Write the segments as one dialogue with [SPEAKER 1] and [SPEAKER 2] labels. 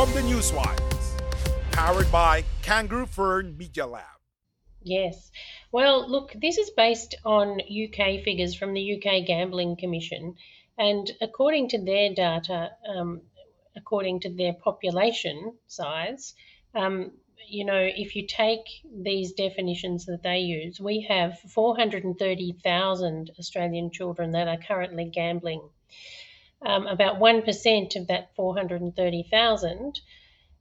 [SPEAKER 1] from the Newswires, powered by Kangaroo Fern Media Lab.
[SPEAKER 2] Yes. Well, look, this is based on UK figures from the UK Gambling Commission, and according to their data, um, according to their population size, um, you know, if you take these definitions that they use, we have 430,000 Australian children that are currently gambling. Um, about 1% of that 430,000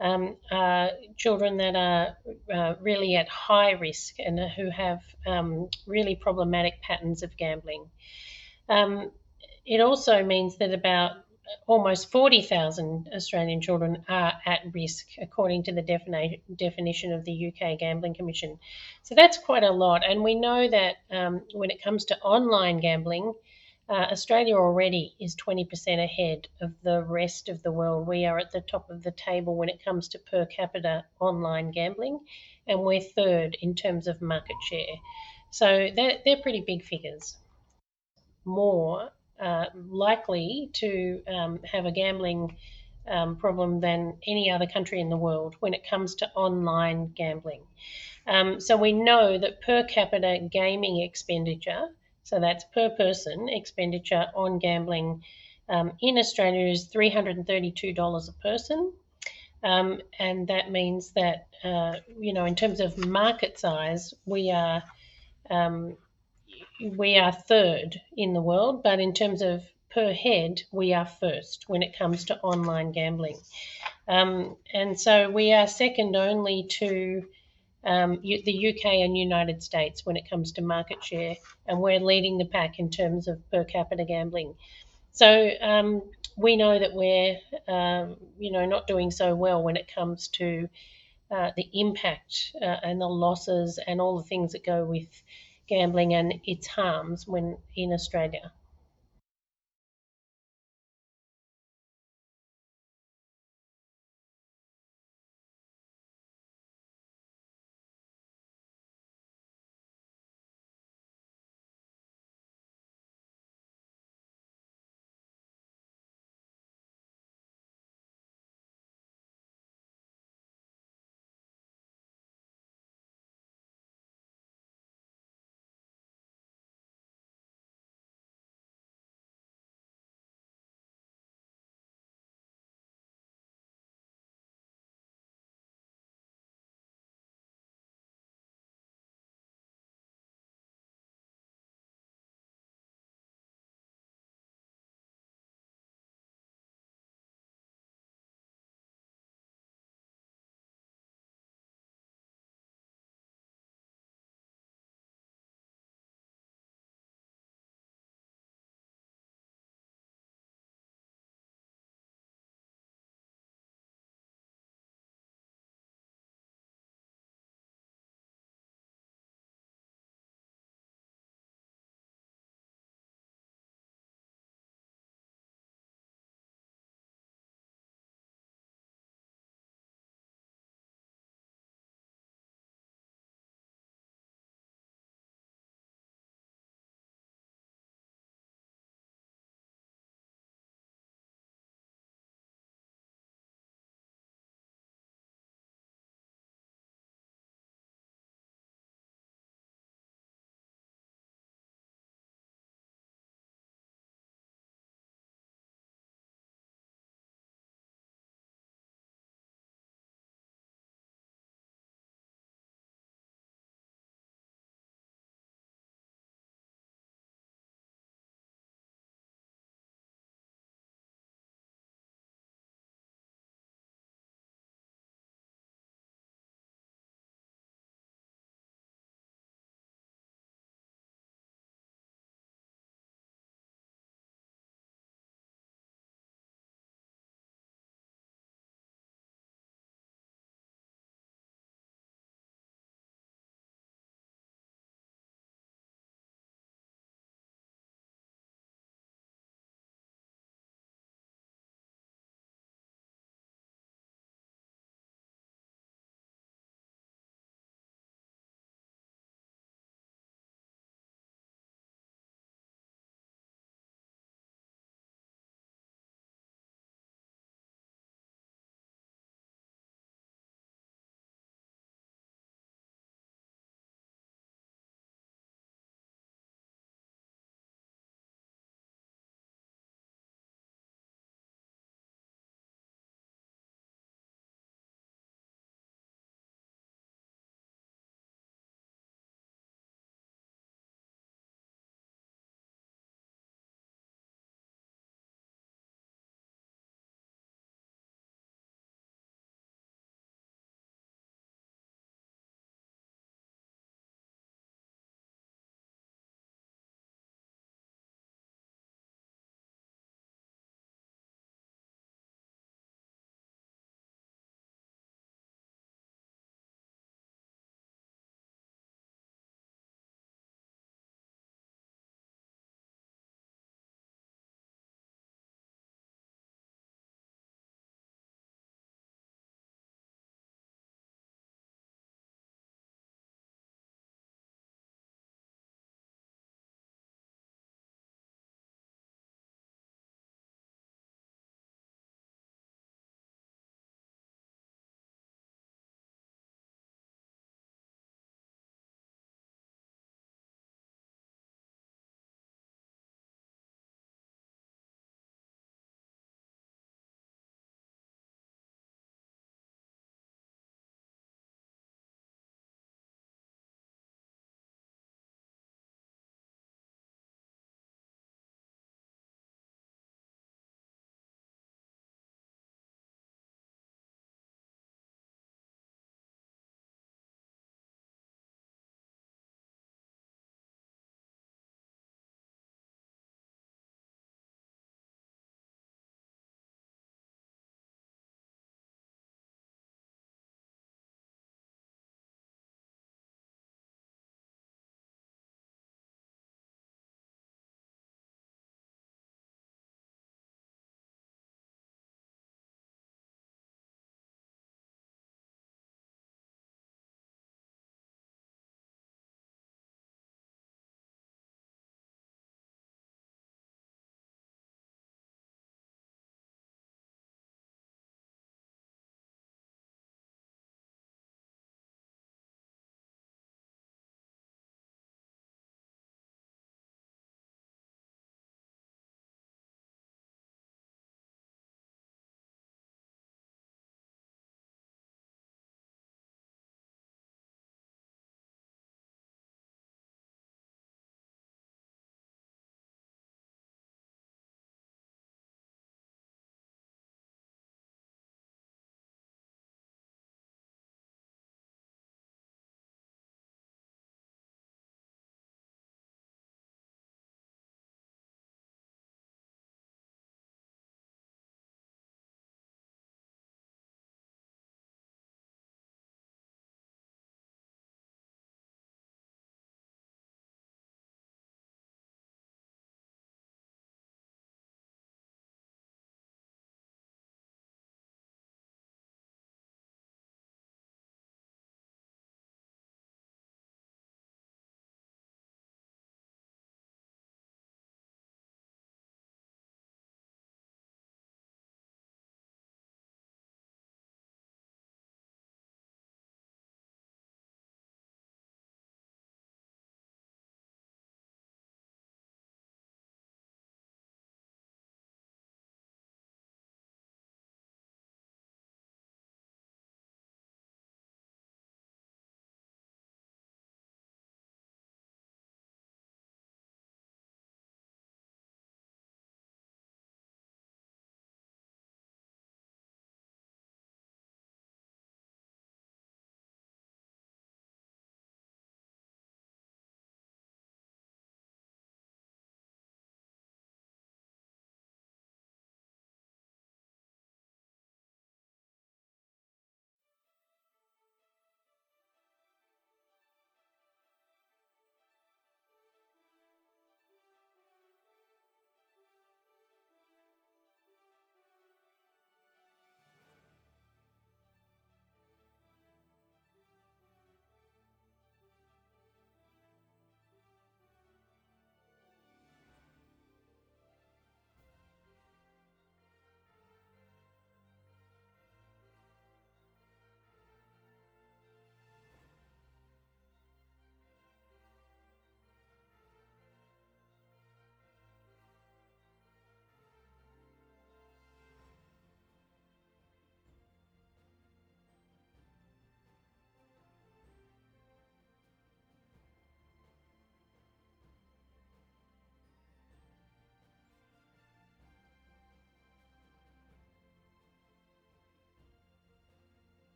[SPEAKER 2] um, are children that are uh, really at high risk and who have um, really problematic patterns of gambling. Um, it also means that about almost 40,000 Australian children are at risk, according to the defini- definition of the UK Gambling Commission. So that's quite a lot. And we know that um, when it comes to online gambling, uh, Australia already is 20% ahead of the rest of the world. We are at the top of the table when it comes to per capita online gambling, and we're third in terms of market share. So they're, they're pretty big figures. More uh, likely to um, have a gambling um, problem than any other country in the world when it comes to online gambling. Um, so we know that per capita gaming expenditure, so that's per person expenditure on gambling um, in Australia is $332 a person. Um, and that means that, uh, you know, in terms of market size, we are um, we are third in the world, but in terms of per head, we are first when it comes to online gambling. Um, and so we are second only to um, the UK and United States when it comes to market share, and we're leading the pack in terms of per capita gambling. So um, we know that we're, um, you know, not doing so well when it comes to uh, the impact uh, and the losses and all the things that go with gambling and its harms when in Australia.